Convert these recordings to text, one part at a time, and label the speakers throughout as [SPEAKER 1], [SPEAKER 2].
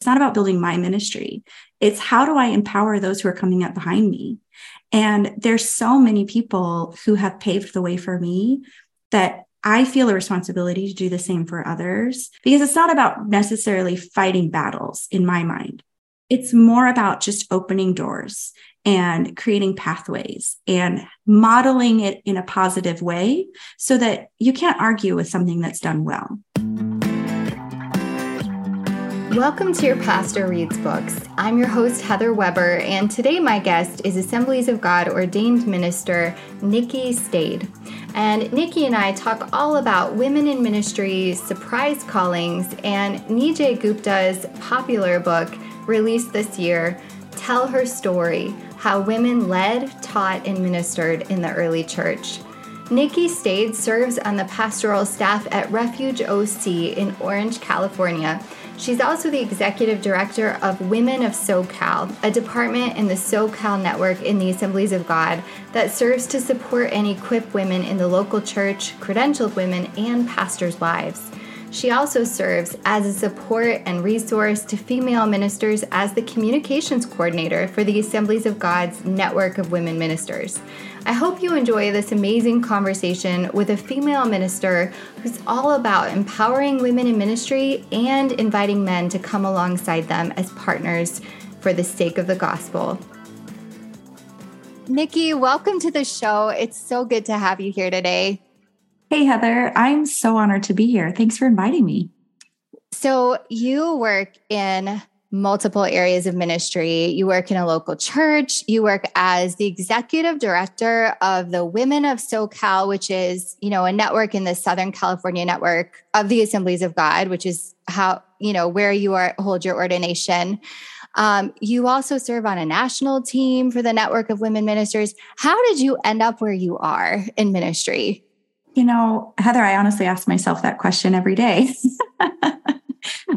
[SPEAKER 1] It's not about building my ministry. It's how do I empower those who are coming up behind me? And there's so many people who have paved the way for me that I feel a responsibility to do the same for others because it's not about necessarily fighting battles in my mind. It's more about just opening doors and creating pathways and modeling it in a positive way so that you can't argue with something that's done well.
[SPEAKER 2] Welcome to your Pastor Reads Books. I'm your host, Heather Weber, and today my guest is Assemblies of God ordained minister Nikki Stade. And Nikki and I talk all about women in ministry, surprise callings, and Nijay Gupta's popular book released this year, Tell Her Story How Women Led, Taught, and Ministered in the Early Church. Nikki Stade serves on the pastoral staff at Refuge OC in Orange, California She's also the executive director of Women of SoCal, a department in the SoCal network in the Assemblies of God that serves to support and equip women in the local church, credentialed women, and pastors' wives. She also serves as a support and resource to female ministers as the communications coordinator for the Assemblies of God's network of women ministers. I hope you enjoy this amazing conversation with a female minister who's all about empowering women in ministry and inviting men to come alongside them as partners for the sake of the gospel. Nikki, welcome to the show. It's so good to have you here today.
[SPEAKER 1] Hey, Heather. I'm so honored to be here. Thanks for inviting me.
[SPEAKER 2] So, you work in multiple areas of ministry. You work in a local church. You work as the executive director of the Women of SoCal, which is, you know, a network in the Southern California network of the Assemblies of God, which is how, you know, where you are hold your ordination. Um, you also serve on a national team for the network of women ministers. How did you end up where you are in ministry?
[SPEAKER 1] You know, Heather, I honestly ask myself that question every day.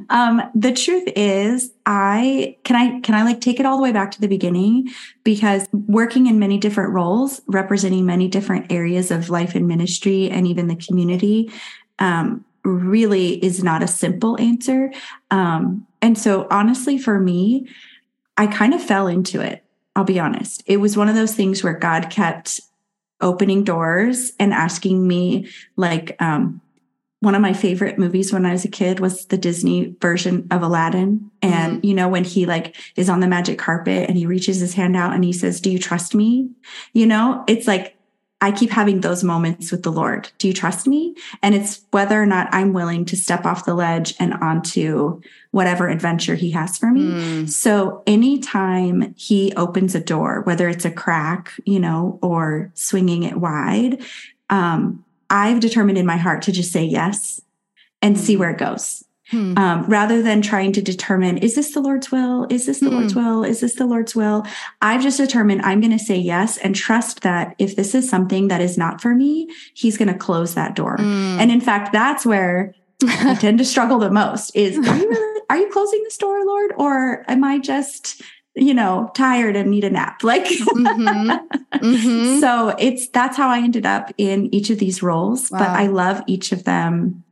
[SPEAKER 1] um, the truth is, I can I can I like take it all the way back to the beginning because working in many different roles, representing many different areas of life and ministry, and even the community, um, really is not a simple answer. Um, and so, honestly, for me, I kind of fell into it. I'll be honest. It was one of those things where God kept opening doors and asking me like um, one of my favorite movies when I was a kid was the Disney version of Aladdin. And, mm-hmm. you know, when he like is on the magic carpet and he reaches his hand out and he says, Do you trust me? You know, it's like I keep having those moments with the Lord. Do you trust me? And it's whether or not I'm willing to step off the ledge and onto whatever adventure he has for me. Mm. So anytime he opens a door, whether it's a crack, you know, or swinging it wide, um, I've determined in my heart to just say yes and see where it goes. Hmm. Um, rather than trying to determine, is this the Lord's will? Is this the hmm. Lord's will? Is this the Lord's will? I've just determined I'm going to say yes and trust that if this is something that is not for me, He's going to close that door. Hmm. And in fact, that's where I tend to struggle the most is are you, really, are you closing this door, Lord? Or am I just you know, tired and need a nap. Like, mm-hmm. Mm-hmm. so it's that's how I ended up in each of these roles. Wow. But I love each of them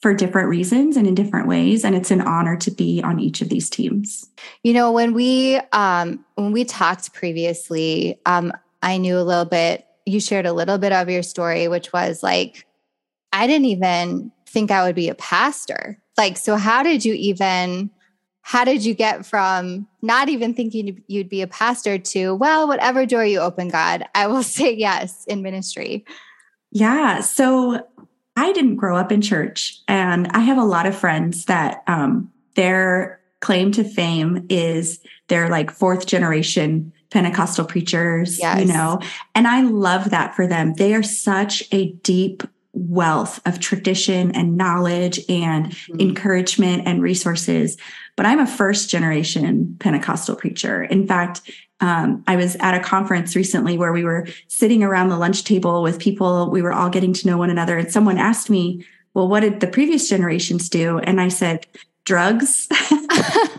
[SPEAKER 1] for different reasons and in different ways. And it's an honor to be on each of these teams.
[SPEAKER 2] You know, when we um when we talked previously, um, I knew a little bit, you shared a little bit of your story, which was like, I didn't even think I would be a pastor. Like, so how did you even how did you get from not even thinking you'd be a pastor to, well, whatever door you open, God, I will say yes in ministry?
[SPEAKER 1] Yeah. So I didn't grow up in church, and I have a lot of friends that um, their claim to fame is they're like fourth generation Pentecostal preachers, yes. you know, and I love that for them. They are such a deep wealth of tradition and knowledge and mm-hmm. encouragement and resources. But I'm a first generation Pentecostal preacher. In fact, um, I was at a conference recently where we were sitting around the lunch table with people. We were all getting to know one another. And someone asked me, Well, what did the previous generations do? And I said, Drugs.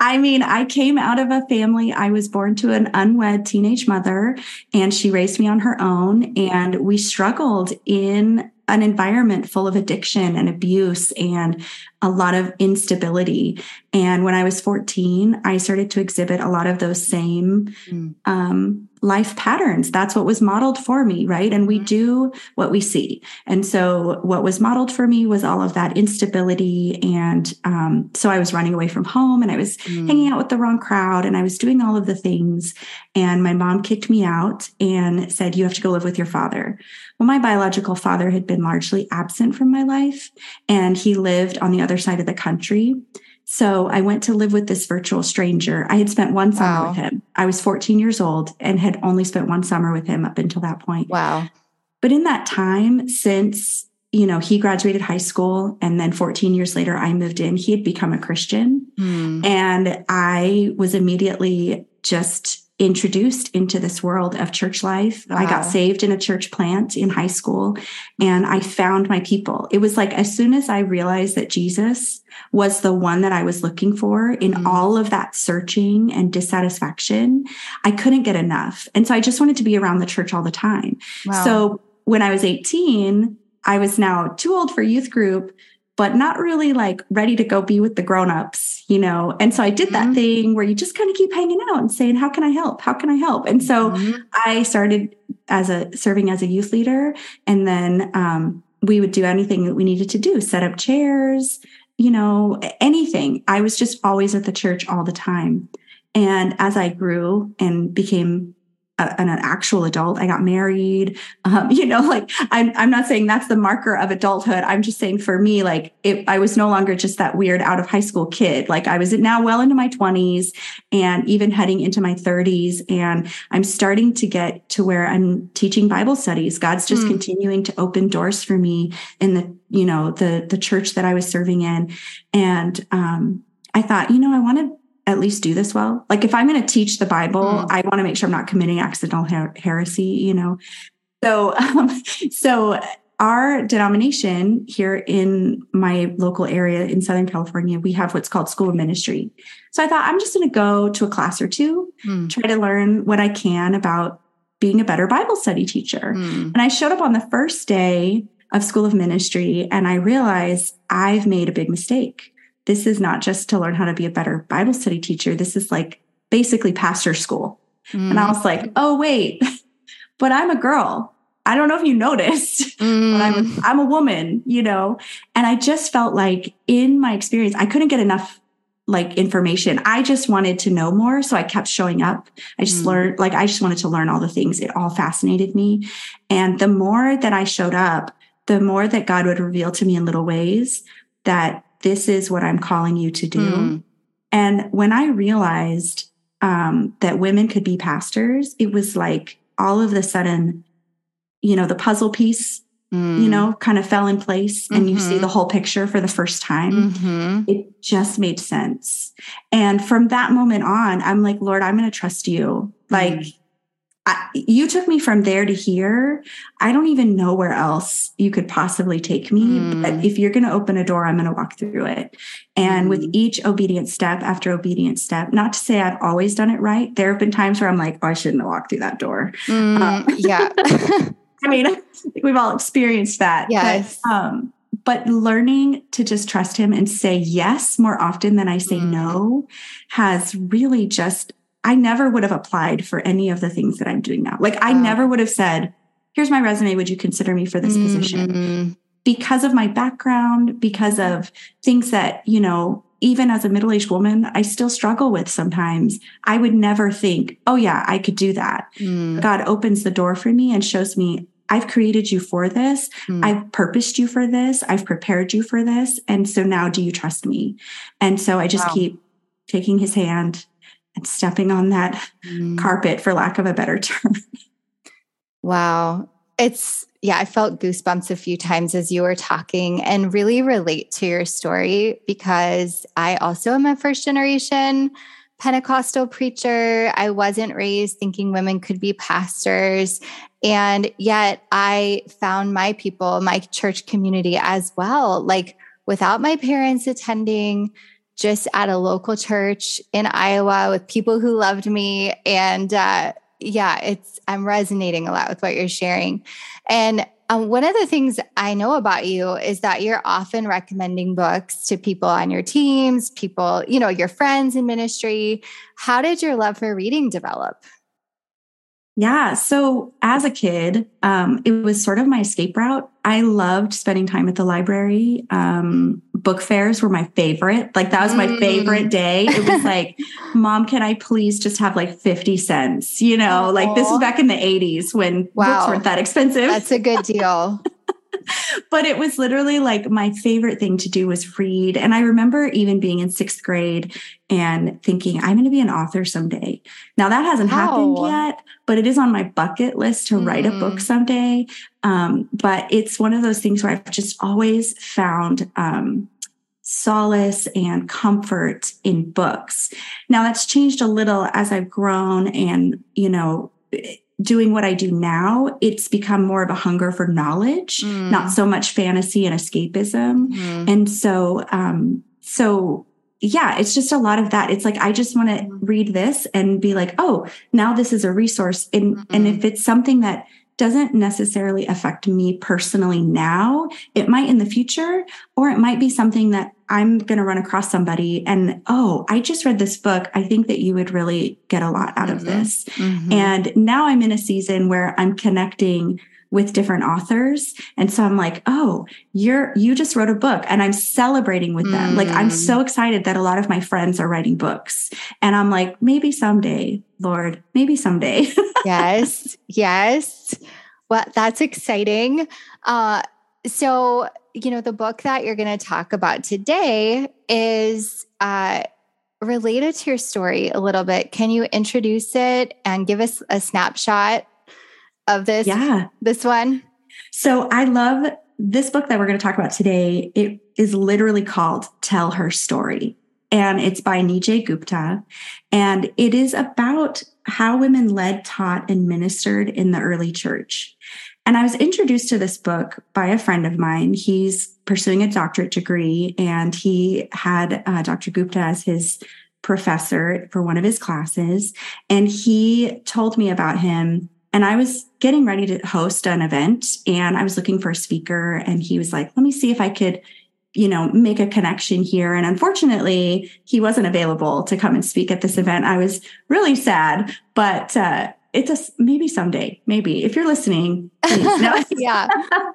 [SPEAKER 1] I mean, I came out of a family. I was born to an unwed teenage mother, and she raised me on her own. And we struggled in an environment full of addiction and abuse and a lot of instability. And when I was 14, I started to exhibit a lot of those same mm. um, life patterns. That's what was modeled for me, right? And we mm-hmm. do what we see. And so, what was modeled for me was all of that instability. And um, so, I was running away from home and I was mm. hanging out with the wrong crowd and I was doing all of the things. And my mom kicked me out and said, You have to go live with your father. Well, my biological father had been largely absent from my life and he lived on the other side of the country. So I went to live with this virtual stranger. I had spent one summer wow. with him. I was 14 years old and had only spent one summer with him up until that point.
[SPEAKER 2] Wow.
[SPEAKER 1] But in that time, since you know, he graduated high school and then 14 years later I moved in. He had become a Christian mm. and I was immediately just introduced into this world of church life. Wow. I got saved in a church plant in high school and I found my people. It was like as soon as I realized that Jesus was the one that I was looking for in mm all of that searching and dissatisfaction, I couldn't get enough. And so I just wanted to be around the church all the time. Wow. So when I was 18, I was now too old for youth group, but not really like ready to go be with the grown-ups, you know. And so I did that mm-hmm. thing where you just kind of keep hanging out and saying, How can I help? How can I help? And so mm-hmm. I started as a serving as a youth leader. And then um, we would do anything that we needed to do, set up chairs, you know, anything. I was just always at the church all the time. And as I grew and became a, an, actual adult. I got married. Um, you know, like I'm, I'm not saying that's the marker of adulthood. I'm just saying for me, like it, I was no longer just that weird out of high school kid. Like I was now well into my 20s and even heading into my 30s. And I'm starting to get to where I'm teaching Bible studies. God's just mm. continuing to open doors for me in the, you know, the, the church that I was serving in. And, um, I thought, you know, I want to at least do this well. Like if I'm going to teach the Bible, mm. I want to make sure I'm not committing accidental her- heresy, you know. So um, so our denomination here in my local area in Southern California, we have what's called School of Ministry. So I thought I'm just going to go to a class or two, mm. try to learn what I can about being a better Bible study teacher. Mm. And I showed up on the first day of School of Ministry and I realized I've made a big mistake this is not just to learn how to be a better Bible study teacher. This is like basically pastor school. Mm. And I was like, oh, wait, but I'm a girl. I don't know if you noticed, mm. but I'm, mm. I'm a woman, you know? And I just felt like in my experience, I couldn't get enough like information. I just wanted to know more. So I kept showing up. I just mm. learned, like, I just wanted to learn all the things. It all fascinated me. And the more that I showed up, the more that God would reveal to me in little ways that this is what I'm calling you to do. Mm. And when I realized um, that women could be pastors, it was like all of a sudden, you know, the puzzle piece, mm. you know, kind of fell in place and mm-hmm. you see mm-hmm. the whole picture for the first time. Mm-hmm. It just made sense. And from that moment on, I'm like, Lord, I'm going to trust you. Like, mm. I, you took me from there to here. I don't even know where else you could possibly take me. Mm. But if you're going to open a door, I'm going to walk through it. And mm. with each obedient step after obedient step, not to say I've always done it right. There have been times where I'm like, oh, I shouldn't have walked through that door.
[SPEAKER 2] Mm, um, yeah.
[SPEAKER 1] I mean, I we've all experienced that.
[SPEAKER 2] Yes.
[SPEAKER 1] But, um, but learning to just trust him and say yes more often than I say mm. no has really just I never would have applied for any of the things that I'm doing now. Like I never would have said, here's my resume. Would you consider me for this mm-hmm. position? Because of my background, because of things that, you know, even as a middle aged woman, I still struggle with sometimes. I would never think, oh, yeah, I could do that. Mm. God opens the door for me and shows me, I've created you for this. Mm. I've purposed you for this. I've prepared you for this. And so now do you trust me? And so I just wow. keep taking his hand and stepping on that mm. carpet, for lack of a better term.
[SPEAKER 2] Wow. It's, yeah, I felt goosebumps a few times as you were talking and really relate to your story because I also am a first generation Pentecostal preacher. I wasn't raised thinking women could be pastors. And yet I found my people, my church community as well. Like without my parents attending, just at a local church in Iowa with people who loved me and uh, yeah, it's I'm resonating a lot with what you're sharing. And um, one of the things I know about you is that you're often recommending books to people on your teams, people, you know, your friends in ministry. How did your love for reading develop?
[SPEAKER 1] Yeah. So as a kid, um, it was sort of my escape route. I loved spending time at the library. Um, book fairs were my favorite. Like that was my mm. favorite day. It was like, mom, can I please just have like 50 cents? You know, Aww. like this was back in the 80s when wow. books weren't that expensive.
[SPEAKER 2] That's a good deal.
[SPEAKER 1] but it was literally like my favorite thing to do was read. And I remember even being in sixth grade and thinking, I'm going to be an author someday. Now that hasn't wow. happened yet, but it is on my bucket list to mm. write a book mm. someday. Um, but it's one of those things where I've just always found, um, solace and comfort in books. Now that's changed a little as I've grown and, you know, doing what I do now, it's become more of a hunger for knowledge, mm. not so much fantasy and escapism. Mm. And so, um, so yeah, it's just a lot of that. It's like, I just want to mm. read this and be like, oh, now this is a resource. And, mm-hmm. and if it's something that doesn't necessarily affect me personally now. It might in the future, or it might be something that I'm going to run across somebody and, oh, I just read this book. I think that you would really get a lot out mm-hmm. of this. Mm-hmm. And now I'm in a season where I'm connecting with different authors. And so I'm like, oh, you're, you just wrote a book and I'm celebrating with them. Mm. Like, I'm so mm. excited that a lot of my friends are writing books. And I'm like, maybe someday, Lord, maybe someday.
[SPEAKER 2] yes. Yes. Well, that's exciting. Uh, so, you know, the book that you're going to talk about today is uh, related to your story a little bit. Can you introduce it and give us a snapshot of this?
[SPEAKER 1] Yeah.
[SPEAKER 2] This one?
[SPEAKER 1] So I love this book that we're going to talk about today. It is literally called Tell Her Story. And it's by Nijay Gupta. And it is about how women led, taught, and ministered in the early church. And I was introduced to this book by a friend of mine. He's pursuing a doctorate degree, and he had uh, Dr. Gupta as his professor for one of his classes. And he told me about him. And I was getting ready to host an event, and I was looking for a speaker. And he was like, let me see if I could you know, make a connection here. And unfortunately, he wasn't available to come and speak at this event. I was really sad, but uh, it's a maybe someday, maybe if you're listening.
[SPEAKER 2] Yeah.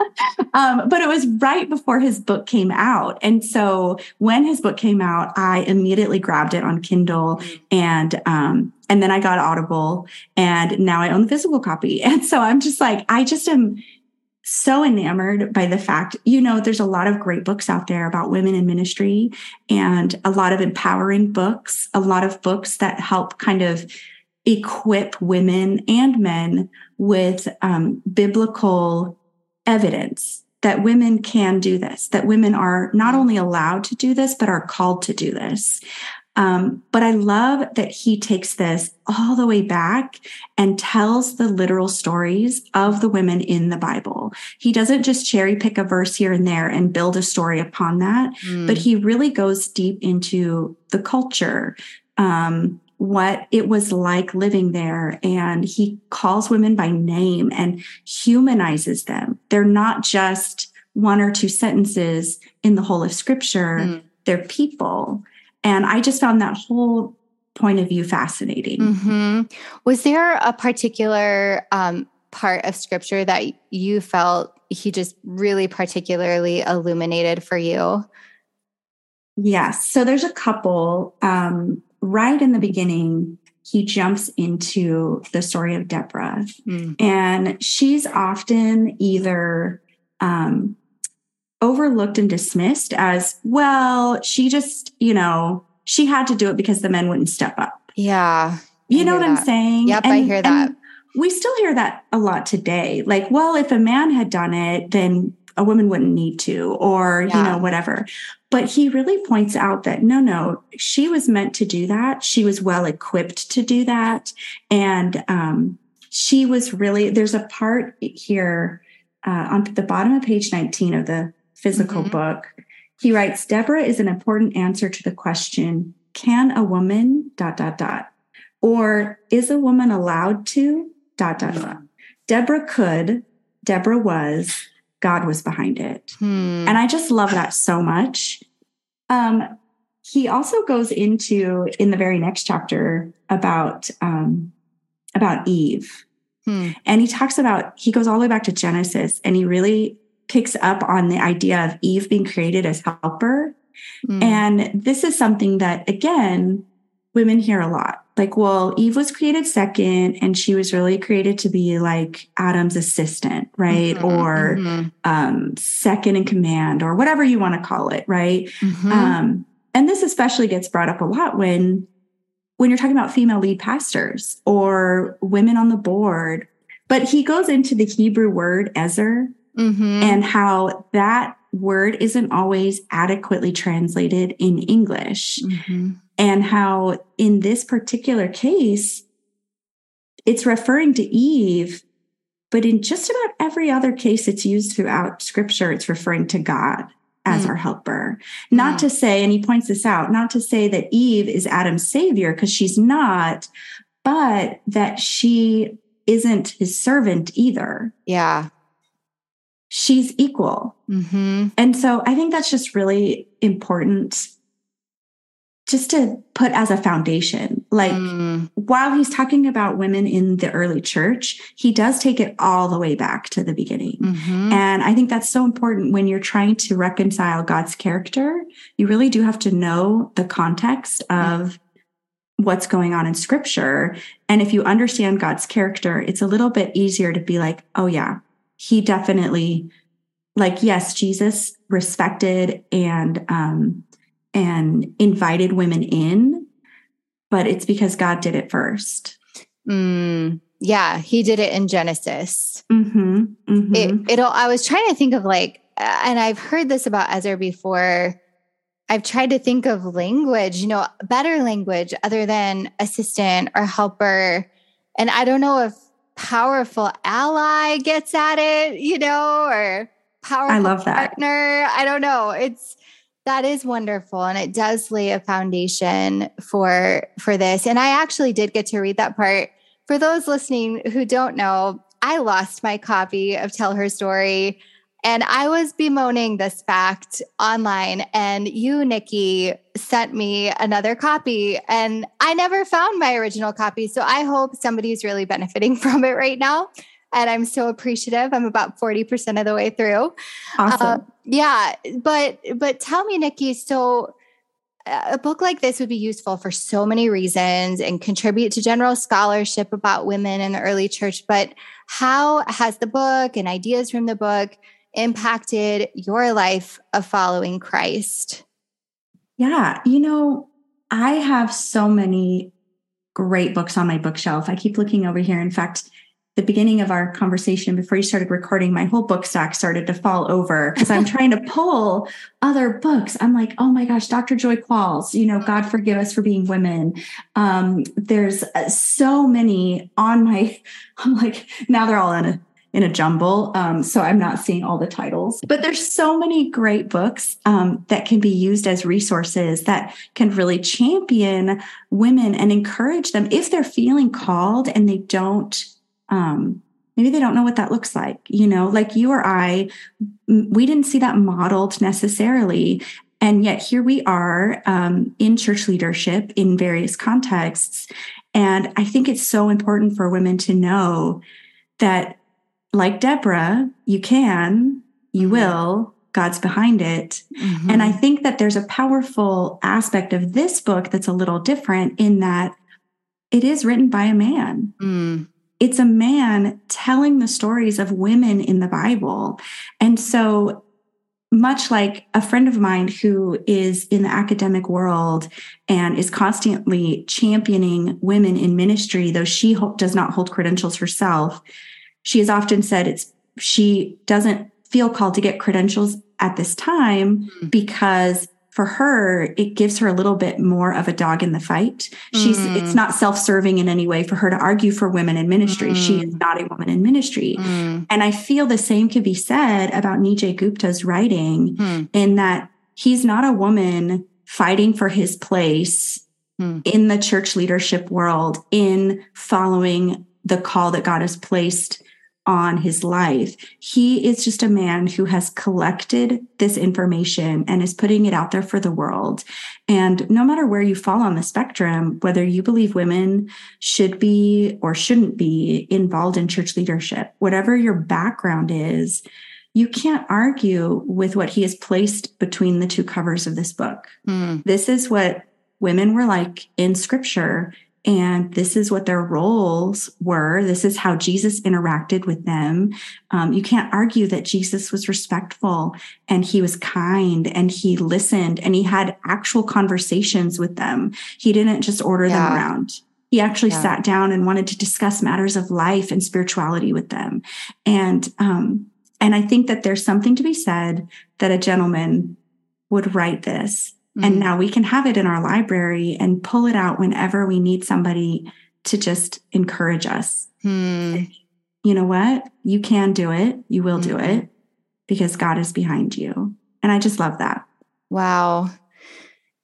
[SPEAKER 1] um, but it was right before his book came out. And so when his book came out, I immediately grabbed it on Kindle mm-hmm. and, um, and then I got Audible and now I own the physical copy. And so I'm just like, I just am so enamored by the fact, you know, there's a lot of great books out there about women in ministry and a lot of empowering books, a lot of books that help kind of equip women and men with um, biblical evidence that women can do this, that women are not only allowed to do this, but are called to do this. Um, but I love that he takes this all the way back and tells the literal stories of the women in the Bible. He doesn't just cherry pick a verse here and there and build a story upon that, mm. but he really goes deep into the culture, um, what it was like living there. And he calls women by name and humanizes them. They're not just one or two sentences in the whole of scripture, mm. they're people. And I just found that whole point of view fascinating.
[SPEAKER 2] Mm-hmm. Was there a particular um, part of scripture that you felt he just really particularly illuminated for you?
[SPEAKER 1] Yes. So there's a couple. Um, right in the beginning, he jumps into the story of Deborah. Mm. And she's often either um, overlooked and dismissed as, well, she just, you know, she had to do it because the men wouldn't step up.
[SPEAKER 2] Yeah.
[SPEAKER 1] You know what that. I'm saying?
[SPEAKER 2] Yep, and, I hear that.
[SPEAKER 1] We still hear that a lot today. Like, well, if a man had done it, then a woman wouldn't need to, or, yeah. you know, whatever. But he really points out that no, no, she was meant to do that. She was well equipped to do that. And um, she was really, there's a part here uh, on the bottom of page 19 of the physical mm-hmm. book. He writes Deborah is an important answer to the question can a woman dot dot dot Or is a woman allowed to? Dot, dot, dot. Deborah could, Deborah was, God was behind it.
[SPEAKER 2] Hmm.
[SPEAKER 1] And I just love that so much. Um, he also goes into in the very next chapter about um, about Eve,
[SPEAKER 2] Hmm.
[SPEAKER 1] and he talks about he goes all the way back to Genesis, and he really picks up on the idea of Eve being created as helper.
[SPEAKER 2] Hmm.
[SPEAKER 1] And this is something that again women hear a lot. Like, well, Eve was created second, and she was really created to be like Adam's assistant, right?
[SPEAKER 2] Mhm,
[SPEAKER 1] Or
[SPEAKER 2] mhm,
[SPEAKER 1] um, second in command, or whatever you want to call it, right?
[SPEAKER 2] mhm.
[SPEAKER 1] Um, and this especially gets brought up a lot when when you're talking about female lead pastors or women on the board. But he goes into the Hebrew word ezer
[SPEAKER 2] Mhm.
[SPEAKER 1] and how that word isn't always adequately translated in English,
[SPEAKER 2] Mhm.
[SPEAKER 1] And how in this particular case, it's referring to Eve, but in just about every other case it's used throughout scripture, it's referring to God as
[SPEAKER 2] Hmm.
[SPEAKER 1] our helper. Not
[SPEAKER 2] Hmm.
[SPEAKER 1] to say, and he points this out, not to say that Eve is Adam's savior, because she's not, but that she isn't his servant either.
[SPEAKER 2] Yeah.
[SPEAKER 1] She's equal.
[SPEAKER 2] hmm
[SPEAKER 1] And so I think that's just really important just to put as a foundation. Like
[SPEAKER 2] Mm.
[SPEAKER 1] while he's talking about women in the early church, he does take it all the way back to the beginning.
[SPEAKER 2] Mhm.
[SPEAKER 1] And I think that's so important when you're trying to reconcile God's character. You really do have to know the context of what's going on in scripture. And if you understand God's character, it's a little bit easier to be like, oh, yeah, he definitely, like, yes, Jesus respected and, um, and invited women in, but it's because God did it 1st
[SPEAKER 2] Mm. Yeah, he did it in Genesis.
[SPEAKER 1] Mm-hmm, mm-hmm.
[SPEAKER 2] It, it'll. I was trying to think of like, and I've heard this about ezer before. I've tried to think of language, you know, better language other than assistant or helper. And I don't know if powerful ally gets at it, you know, or powerful
[SPEAKER 1] I love that.
[SPEAKER 2] partner. I don't know. It's that is wonderful and it does lay a foundation for for this. And I actually did get to read that part. For those listening who don't know, I lost my copy of Tell Her Story and I was bemoaning this fact online and you Nikki sent me another copy and I never found my original copy. So I hope somebody's really benefiting from it right now. And I'm so appreciative. I'm about 40% of the way through.
[SPEAKER 1] Awesome.
[SPEAKER 2] Uh, yeah, but but tell me, Nikki. So uh, a book like this would be useful for so many reasons and contribute to general scholarship about women in the early church. But how has the book and ideas from the book impacted your life of following Christ?
[SPEAKER 1] Yeah, you know, I have so many great books on my bookshelf. I keep looking over here. In fact, the beginning of our conversation before you started recording, my whole book stack started to fall over because I'm trying to pull other books. I'm like, oh my gosh, Dr. Joy Qualls, you know, God forgive us for being women. Um, there's uh, so many on my, I'm like, now they're all in a in a jumble. Um, so I'm not seeing all the titles, but there's so many great books um, that can be used as resources that can really champion women and encourage them if they're feeling called and they don't. Um, maybe they don't know what that looks like. You know, like you or i we didn't see that modeled necessarily. And yet here we are um, in church leadership in various contexts. And I think it's so important for women to know that like Deborah, you can, you will, God's behind it. And I think that there's a powerful aspect of this book that's a little different in that it is written by a man.
[SPEAKER 2] Mm,
[SPEAKER 1] It's a man telling the stories of women in the Bible. And so, much like a friend of mine who is in the academic world and is constantly championing women in ministry, though she does not hold credentials herself, she has often said it's she doesn't feel called to get credentials at this time
[SPEAKER 2] Mm.
[SPEAKER 1] because for her it gives her a little bit more of a dog in the fight. She's
[SPEAKER 2] Mm.
[SPEAKER 1] it's not self-serving in any way for her to argue for women in ministry. She is not a woman in ministry.
[SPEAKER 2] Mm,
[SPEAKER 1] and i feel the same could be said about nijay gupta's writing
[SPEAKER 2] mm,
[SPEAKER 1] in that he's not a woman fighting for his place hmm. in the church leadership world in following the call that God has placed on his life. He is just a man who has collected this information and is putting it out there for the world. And no matter where you fall on the spectrum, whether you believe women should be or shouldn't be involved in church leadership, whatever your background is, you can't argue with what he has placed between the two covers of this book. Mm. This is what women were like in scripture and this is what their roles were. This is how Jesus interacted with them. Um, you can't argue that Jesus was respectful and he was kind and he listened and he had actual conversations with them. He didn't just order yeah. them around. He actually yeah. sat down and wanted to discuss matters of life and spirituality with them. And, um, and I think that there's something to be said that a gentleman would write this Mm-hmm. And now we can have it in our library and pull it out whenever we need somebody to just encourage us. Hmm. You know what? You can do it. You will mm-hmm. do it because God is behind you. And I just love that.
[SPEAKER 2] Wow.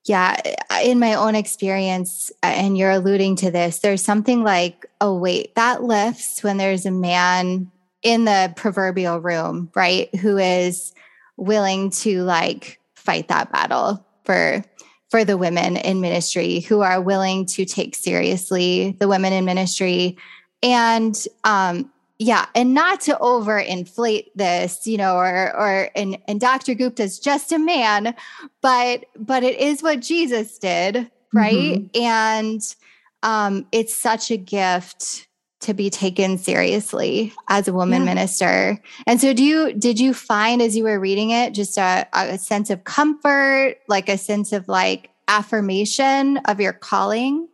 [SPEAKER 2] Yeah. In my own experience, and you're alluding to this, there's something like, oh, wait, that lifts when there's a man in the proverbial room, right? Who is willing to like fight that battle for for the women in ministry who are willing to take seriously the women in ministry and um yeah and not to overinflate this you know or or and and dr gupta's just a man but but it is what jesus did right mm-hmm. and um it's such a gift to be taken seriously as a woman yeah. minister. And so do you did you find as you were reading it just a, a sense of comfort, like a sense of like affirmation of your calling?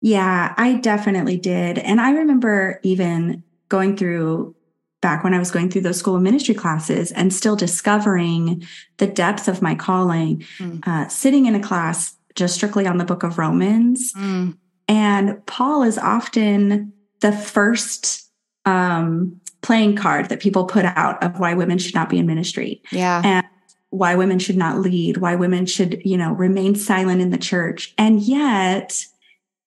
[SPEAKER 1] Yeah, I definitely did. And I remember even going through back when I was going through those school of ministry classes and still discovering the depth of my calling, mm. uh, sitting in a class just strictly on the book of Romans. Mm. And Paul is often the first um, playing card that people put out of why women should not be in ministry.
[SPEAKER 2] Yeah.
[SPEAKER 1] And why women should not lead, why women should, you know, remain silent in the church. And yet,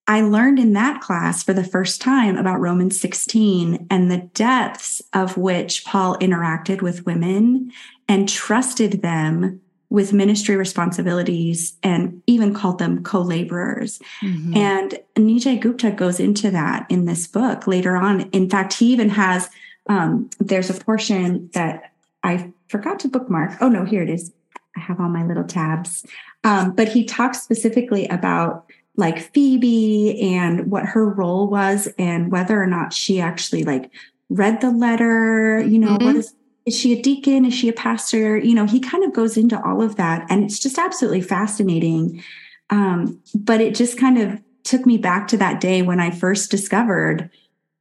[SPEAKER 1] I learned in that class for the first time about Romans 16 and the depths of which Paul interacted with women and trusted them with ministry responsibilities and even called them co-laborers. Mm-hmm. And Nijay Gupta goes into that in this book later on. In fact, he even has um, there's a portion that I forgot to bookmark. Oh no, here it is. I have all my little tabs. Um, but he talks specifically about like Phoebe and what her role was and whether or not she actually like read the letter, you know, mm-hmm. what is is she a deacon? Is she a pastor? You know, he kind of goes into all of that. And it's just absolutely fascinating. Um, but it just kind of took me back to that day when I first discovered,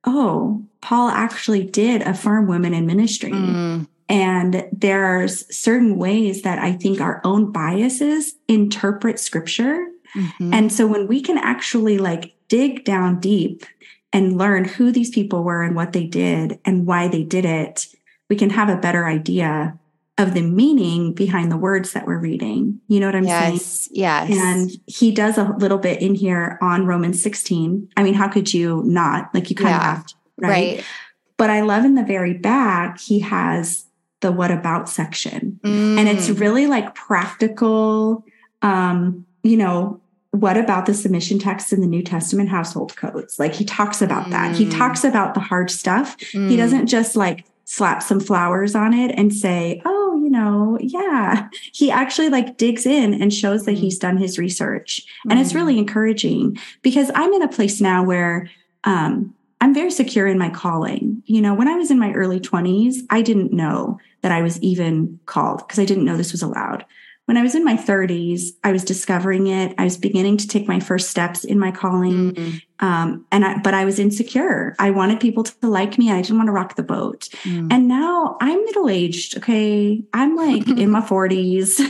[SPEAKER 1] oh, Paul actually did affirm women in ministry. Mm. And there's certain ways that I think our own biases interpret scripture. Mm-hmm. And so when we can actually like dig down deep and learn who these people were and what they did and why they did it, we can have a better idea of the meaning behind the words that we're reading. You know what I'm
[SPEAKER 2] yes,
[SPEAKER 1] saying?
[SPEAKER 2] Yes.
[SPEAKER 1] And he does a little bit in here on Romans 16. I mean, how could you not? Like you kind yeah, of have to, right? right? But I love in the very back, he has the what about section. Mm. And it's mm. really like practical, um, you know, what about the submission texts in the New Testament household codes? Like he talks about mm. that. He mm. talks about the hard stuff. Mm. He doesn't just like slap some flowers on it and say, oh, you know, yeah. He actually like digs in and shows that he's done his research. And mm-hmm. it's really encouraging because I'm in a place now where um, I'm very secure in my calling. You know, when I was in my early 20s, I didn't know that I was even called because I didn't know this was allowed. When I was in my 30s, I was discovering it. I was beginning to take my first steps in my calling. Mm-hmm. Um, and I, but I was insecure. I wanted people to like me. I didn't want to rock the boat. Mm. And now I'm middle aged. Okay. I'm like in my 40s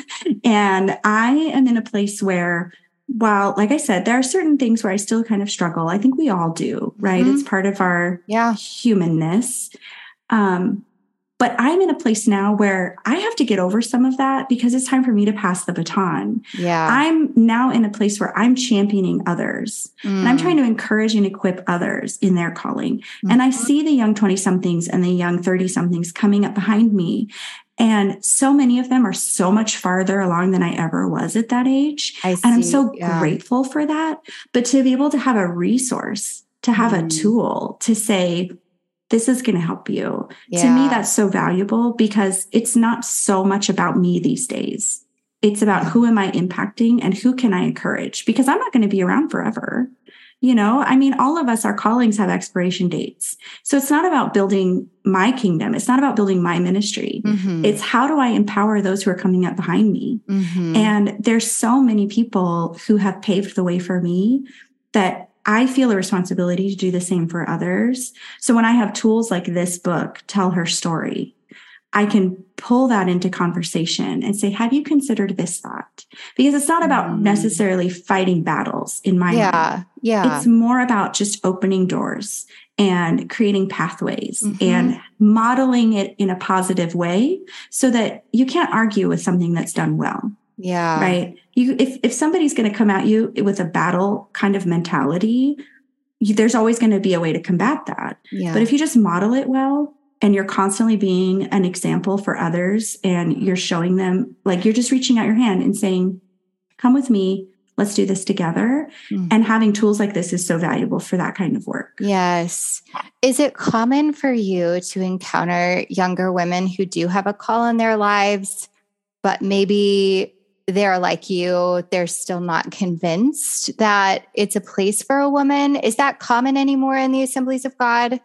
[SPEAKER 1] and I am in a place where while like i said there are certain things where i still kind of struggle i think we all do right mm-hmm. it's part of our
[SPEAKER 2] yeah
[SPEAKER 1] humanness um But I'm in a place now where I have to get over some of that because it's time for me to pass the baton.
[SPEAKER 2] Yeah.
[SPEAKER 1] I'm now in a place where I'm championing others mm. and I'm trying to encourage and equip others in their calling. Mm-hmm. And I see the young 20 somethings and the young 30 somethings coming up behind me. And so many of them are so much farther along than I ever was at that age. and I'm so yeah. grateful for that. But to be able to have a resource, to have mm. a tool to say, this is going to help you. Yeah. To me, that's so valuable because it's not so much about me these days. It's about who am I impacting and who can I encourage because I'm not going to be around forever. You know, I mean, all of us, our callings have expiration dates. So it's not about building my kingdom. It's not about building my ministry. Mm-hmm. It's how do I empower those who are coming up behind me? Mm-hmm. And there's so many people who have paved the way for me that I feel a responsibility to do the same for others. So when I have tools like this book, Tell Her Story, I can pull that into conversation and say, have you considered this thought? Because it's not about mm. necessarily fighting battles in my
[SPEAKER 2] Yeah. Mind. Yeah.
[SPEAKER 1] It's more about just opening doors and creating pathways mm-hmm. and modeling it in a positive way so that you can't argue with something that's done well.
[SPEAKER 2] Yeah.
[SPEAKER 1] Right. You if if somebody's going to come at you with a battle kind of mentality, you, there's always going to be a way to combat that. Yeah. But if you just model it well and you're constantly being an example for others and you're showing them like you're just reaching out your hand and saying, "Come with me. Let's do this together." Mm. And having tools like this is so valuable for that kind of work.
[SPEAKER 2] Yes. Is it common for you to encounter younger women who do have a call in their lives but maybe they're like you, they're still not convinced that it's a place for a woman. Is that common anymore in the Assemblies of God?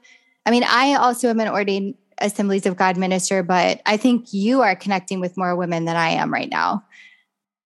[SPEAKER 2] I mean, I also am an ordained Assemblies of God minister, but I think you are connecting with more women than I am right now.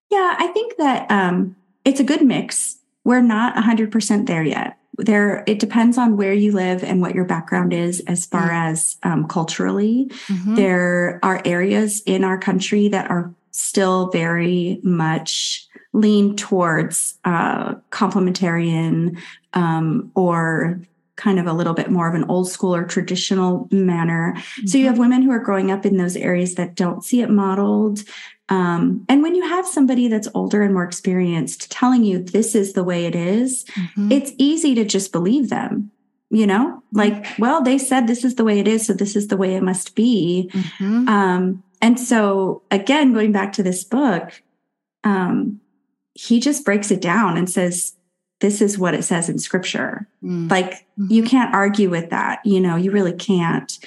[SPEAKER 1] Yeah, I think that um, it's a good mix. We're not 100% there yet. There, it depends on where you live and what your background is as far mm-hmm. as um, culturally. Mm-hmm. There are areas in our country that are still very much lean towards uh, complementarian um, or kind of a little bit more of an old school or traditional manner. Mm-hmm. So you mm-hmm. have women who are growing up in those areas that don't see it modeled. Um, and when you have somebody that's older and more experienced telling you this is the way it is, mm-hmm. it's easy to just believe them. You know, like, well, they said this is the way it is, so this is the way it must be. Mm-hmm. Um, and so, again, going back to this book, um, he just breaks it down and says, this is what it says in scripture. Mm. Like, mm-hmm. you can't argue with that. You know, you really can't.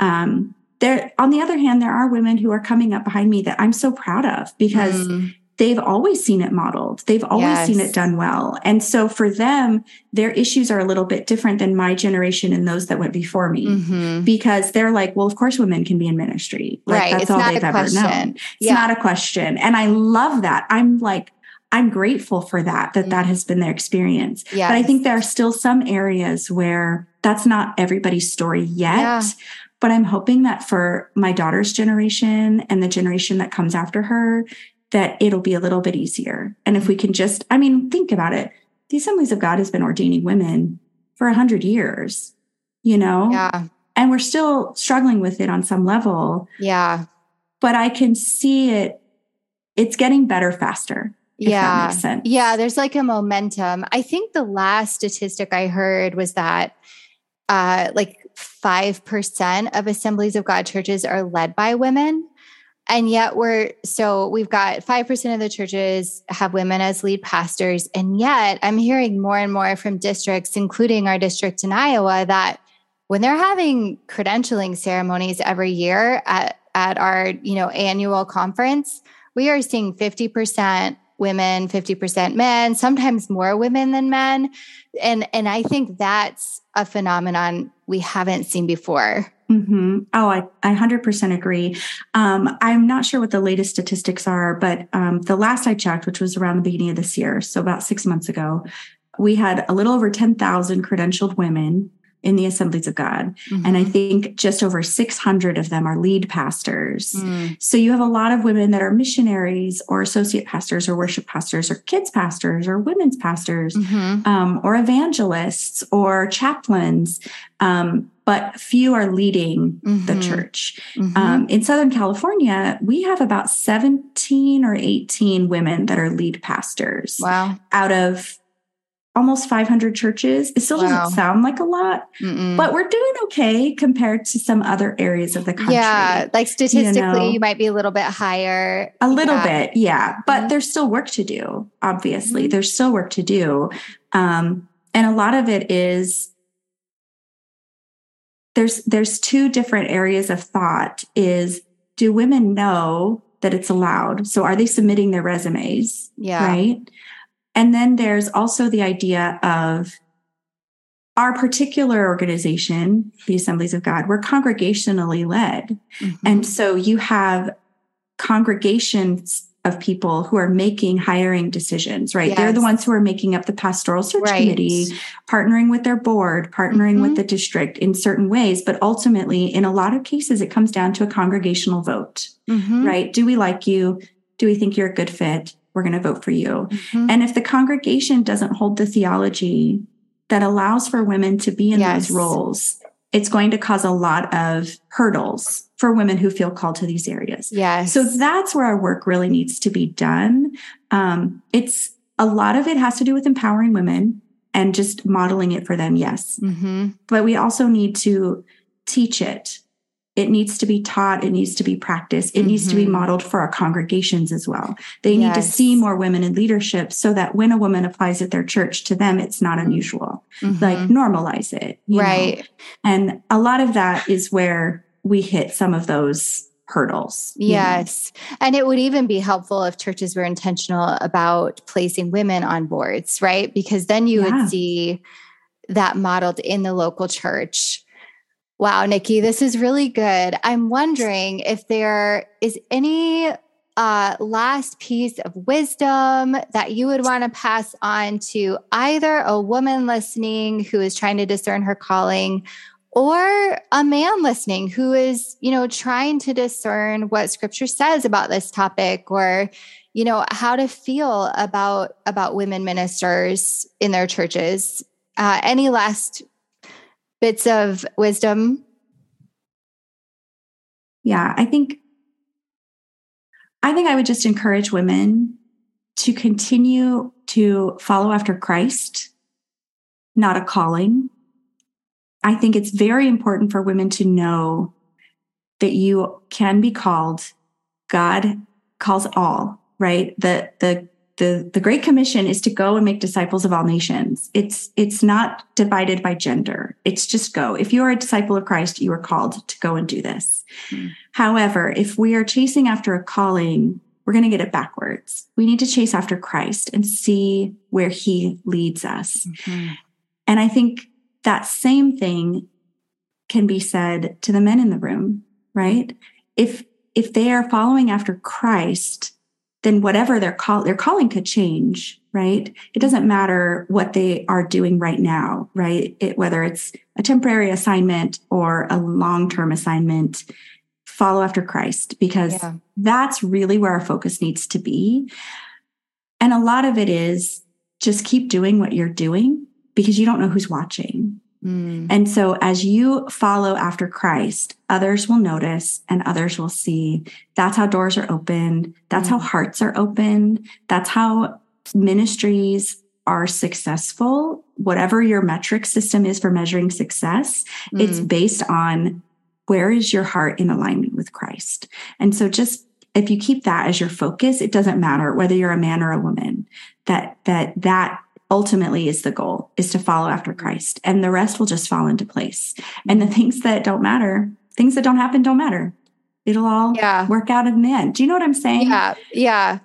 [SPEAKER 1] Um, there, on the other hand, there are women who are coming up behind me that I'm so proud of because mm they've always seen it modeled. They've always yes. seen it done well. And so for them, their issues are a little bit different than my generation and those that went before me mm-hmm. because they're like, well, of course women can be in ministry. Like
[SPEAKER 2] right.
[SPEAKER 1] that's
[SPEAKER 2] it's
[SPEAKER 1] all they've ever
[SPEAKER 2] question.
[SPEAKER 1] known. It's yeah. not a question. And I love that. I'm like, I'm grateful for that, that mm-hmm. that has been their experience. Yes. But I think there are still some areas where that's not everybody's story yet. Yeah. But I'm hoping that for my daughter's generation and the generation that comes after her, that it'll be a little bit easier. And if we can just, I mean, think about it. The Assemblies of God has been ordaining women for a hundred years, you know?
[SPEAKER 2] Yeah.
[SPEAKER 1] And we're still struggling with it on some level.
[SPEAKER 2] Yeah.
[SPEAKER 1] But I can see it, it's getting better faster.
[SPEAKER 2] Yeah. Yeah. There's like a momentum. I think the last statistic I heard was that uh, like 5% of Assemblies of God churches are led by women. And yet we're so we've got 5% of the churches have women as lead pastors. And yet I'm hearing more and more from districts, including our district in Iowa, that when they're having credentialing ceremonies every year at, at our, you know, annual conference, we are seeing 50% women, 50% men, sometimes more women than men. And and I think that's a phenomenon we haven't seen before.
[SPEAKER 1] Mm-hmm. Oh, I, I 100% agree. Um, I'm not sure what the latest statistics are, but um, the last I checked, which was around the beginning of this year, so about six months ago, we had a little over 10,000 credentialed women in the Assemblies of God. Mm-hmm. And I think just over 600 of them are lead pastors. Mm. So you have a lot of women that are missionaries or associate pastors or worship pastors or kids pastors or women's pastors mm-hmm. um, or evangelists or chaplains. Um, but few are leading
[SPEAKER 2] Mhm.
[SPEAKER 1] the church.
[SPEAKER 2] Mhm.
[SPEAKER 1] Um, in Southern California, we have about 17 or 18 women that are lead pastors
[SPEAKER 2] wow.
[SPEAKER 1] out of almost 500 churches. It still
[SPEAKER 2] Wow.
[SPEAKER 1] doesn't sound like a lot,
[SPEAKER 2] Mm-mm.
[SPEAKER 1] but we're doing okay compared to some other areas of the country.
[SPEAKER 2] yeah, like statistically, you,
[SPEAKER 1] know.
[SPEAKER 2] might be a little bit higher.
[SPEAKER 1] A little
[SPEAKER 2] Yeah.
[SPEAKER 1] bit, yeah. But
[SPEAKER 2] Mhm.
[SPEAKER 1] there's still work to do, obviously.
[SPEAKER 2] Mhm.
[SPEAKER 1] There's still work to do. Um, and a lot of it is there's there's two different areas of thought is do women know that it's allowed? So are they submitting their resumes?
[SPEAKER 2] Yeah.
[SPEAKER 1] Right. And then there's also the idea of our particular organization, the Assemblies of God, we're congregationally led.
[SPEAKER 2] Mhm.
[SPEAKER 1] And so you have congregations of people who are making hiring decisions, right? They're the ones who are making up the pastoral search
[SPEAKER 2] Right.
[SPEAKER 1] committee, partnering with their board, partnering
[SPEAKER 2] Mhm.
[SPEAKER 1] with the district in certain ways. But ultimately, in a lot of cases, it comes down to a congregational vote,
[SPEAKER 2] Mhm.
[SPEAKER 1] right? Do we like you? Do we think you're a good fit? We're going to vote for you.
[SPEAKER 2] Mhm.
[SPEAKER 1] And if the congregation doesn't hold the theology that allows for women to be in
[SPEAKER 2] Yes.
[SPEAKER 1] those roles, it's going to cause a lot of hurdles for women who feel called to these areas.
[SPEAKER 2] Yes.
[SPEAKER 1] So that's where our work really needs to be done. Um, it's a lot of it has to do with empowering women and just modeling it for them, yes.
[SPEAKER 2] Mhm.
[SPEAKER 1] But we also need to teach it. It needs to be taught. It needs to be practiced. It needs to be
[SPEAKER 2] Mhm.
[SPEAKER 1] modeled for our congregations as well. They need to see more women in leadership so that when a woman applies at their church, to them, it's not unusual. Like
[SPEAKER 2] Mhm.
[SPEAKER 1] normalize it. you know?
[SPEAKER 2] right.
[SPEAKER 1] And a lot of that is where we hit some of those hurdles. you know?
[SPEAKER 2] Yes. And it would even be helpful if churches were intentional about placing women on boards, right? Because then you
[SPEAKER 1] Yeah.
[SPEAKER 2] would see that modeled in the local church. Wow, Nikki, this is really good. I'm wondering if there is any uh, last piece of wisdom that you would want to pass on to either a woman listening who is trying to discern her calling or a man listening who is you know trying to discern what scripture says about this topic or you know how to feel about about women ministers in their churches uh, any last bits of wisdom
[SPEAKER 1] Yeah, I think I think I would just encourage women to continue to follow after Christ, not a calling. I think it's very important for women to know that you can be called. God calls all, right? The the the the great commission is to go and make disciples of all nations. It's it's not divided by gender. It's just go. If you are a disciple of Christ, you are called to go and do this.
[SPEAKER 2] Hmm.
[SPEAKER 1] However, if we are chasing after a calling, we're going to get it backwards. We need to chase after Christ and see where he leads us. And I think that same thing can be said to the men in the room, right? If if they are following after Christ, then whatever their call their calling could change, right? It doesn't matter what they are doing right now, right? It, whether it's a temporary assignment or a long-term assignment, follow after Christ because
[SPEAKER 2] Yeah.
[SPEAKER 1] that's really where our focus needs to be. And a lot of it is just keep doing what you're doing because you don't know who's watching.
[SPEAKER 2] Mm.
[SPEAKER 1] And so as you follow after Christ, others will notice and others will see. That's how doors are opened. That's how
[SPEAKER 2] Mm.
[SPEAKER 1] hearts are opened. That's how ministries are successful. Whatever your metric system is for measuring success, it's
[SPEAKER 2] Mm.
[SPEAKER 1] based on where is your heart in alignment with Christ. And so just if you keep that as your focus, it doesn't matter whether you're a man or a woman. That that that ultimately is the goal is to follow after Christ and the rest will just fall into place. And the things that don't matter, things that don't happen don't matter. It'll all
[SPEAKER 2] Yeah.
[SPEAKER 1] work out in the end. Do you know what I'm saying?
[SPEAKER 2] Yeah, yeah.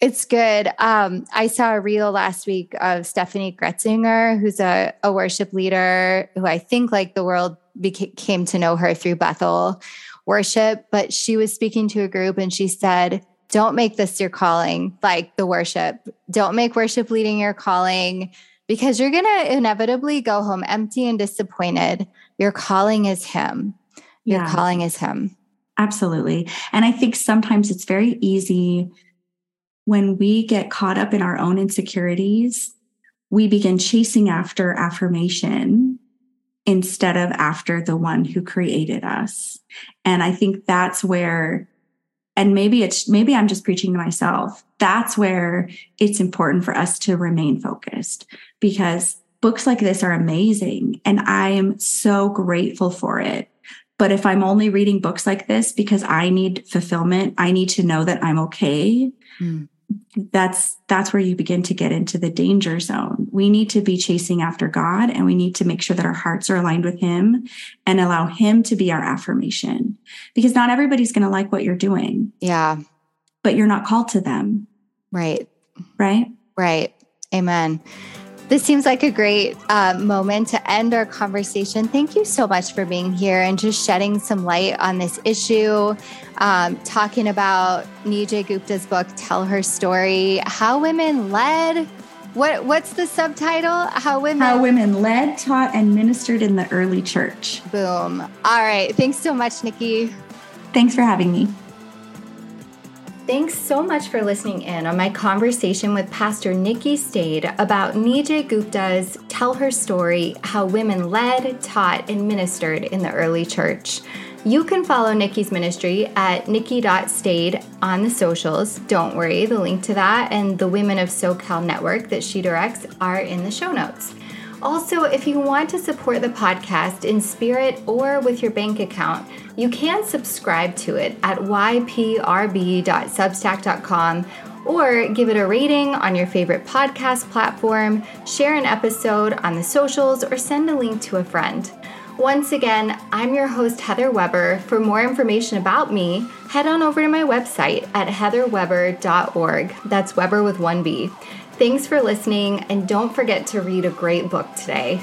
[SPEAKER 2] It's good. Um, I saw a reel last week of Steffany Gretzinger, who's a, a worship leader who I think like the world beca- came to know her through Bethel worship, but she was speaking to a group and she said, don't make this your calling, like the worship. Don't make worship leading your calling because you're going to inevitably go home empty and disappointed. Your calling is Him. Your
[SPEAKER 1] Yeah.
[SPEAKER 2] calling is Him.
[SPEAKER 1] Absolutely. And I think sometimes it's very easy when we get caught up in our own insecurities, we begin chasing after affirmation instead of after the one who created us. And I think that's where, and maybe it's, maybe I'm just preaching to myself. That's where it's important for us to remain focused because books like this are amazing. And I am so grateful for it. But if I'm only reading books like this because I need fulfillment, I need to know that I'm okay. Mm that's that's where you begin to get into the danger zone. We need to be chasing after god and we need to make sure that our hearts are aligned with him and allow him to be our affirmation. Because not everybody's going to like what you're doing.
[SPEAKER 2] Yeah.
[SPEAKER 1] But you're not called to them.
[SPEAKER 2] Right.
[SPEAKER 1] Right?
[SPEAKER 2] Right. Amen this seems like a great uh, moment to end our conversation. Thank you so much for being here and just shedding some light on this issue, um, talking about Nijay Gupta's book, Tell Her Story, How Women Led. What, what's the subtitle?
[SPEAKER 1] How women How women led, taught, and ministered in the early church.
[SPEAKER 2] Boom. All right. Thanks so much, Nikki.
[SPEAKER 1] Thanks for having me.
[SPEAKER 2] Thanks so much for listening in on my conversation with Pastor Nikki Stade about Nijay Gupta's Tell Her Story How Women Led, Taught, and Ministered in the Early Church. You can follow Nikki's ministry at nikki.stade on the socials. Don't worry, the link to that and the Women of SoCal network that she directs are in the show notes. Also, if you want to support the podcast in spirit or with your bank account, you can subscribe to it at yprb.substack.com or give it a rating on your favorite podcast platform, share an episode on the socials, or send a link to a friend. Once again, I'm your host, Heather Weber. For more information about me, head on over to my website at heatherweber.org. That's Weber with one B. Thanks for listening, and don't forget to read a great book today.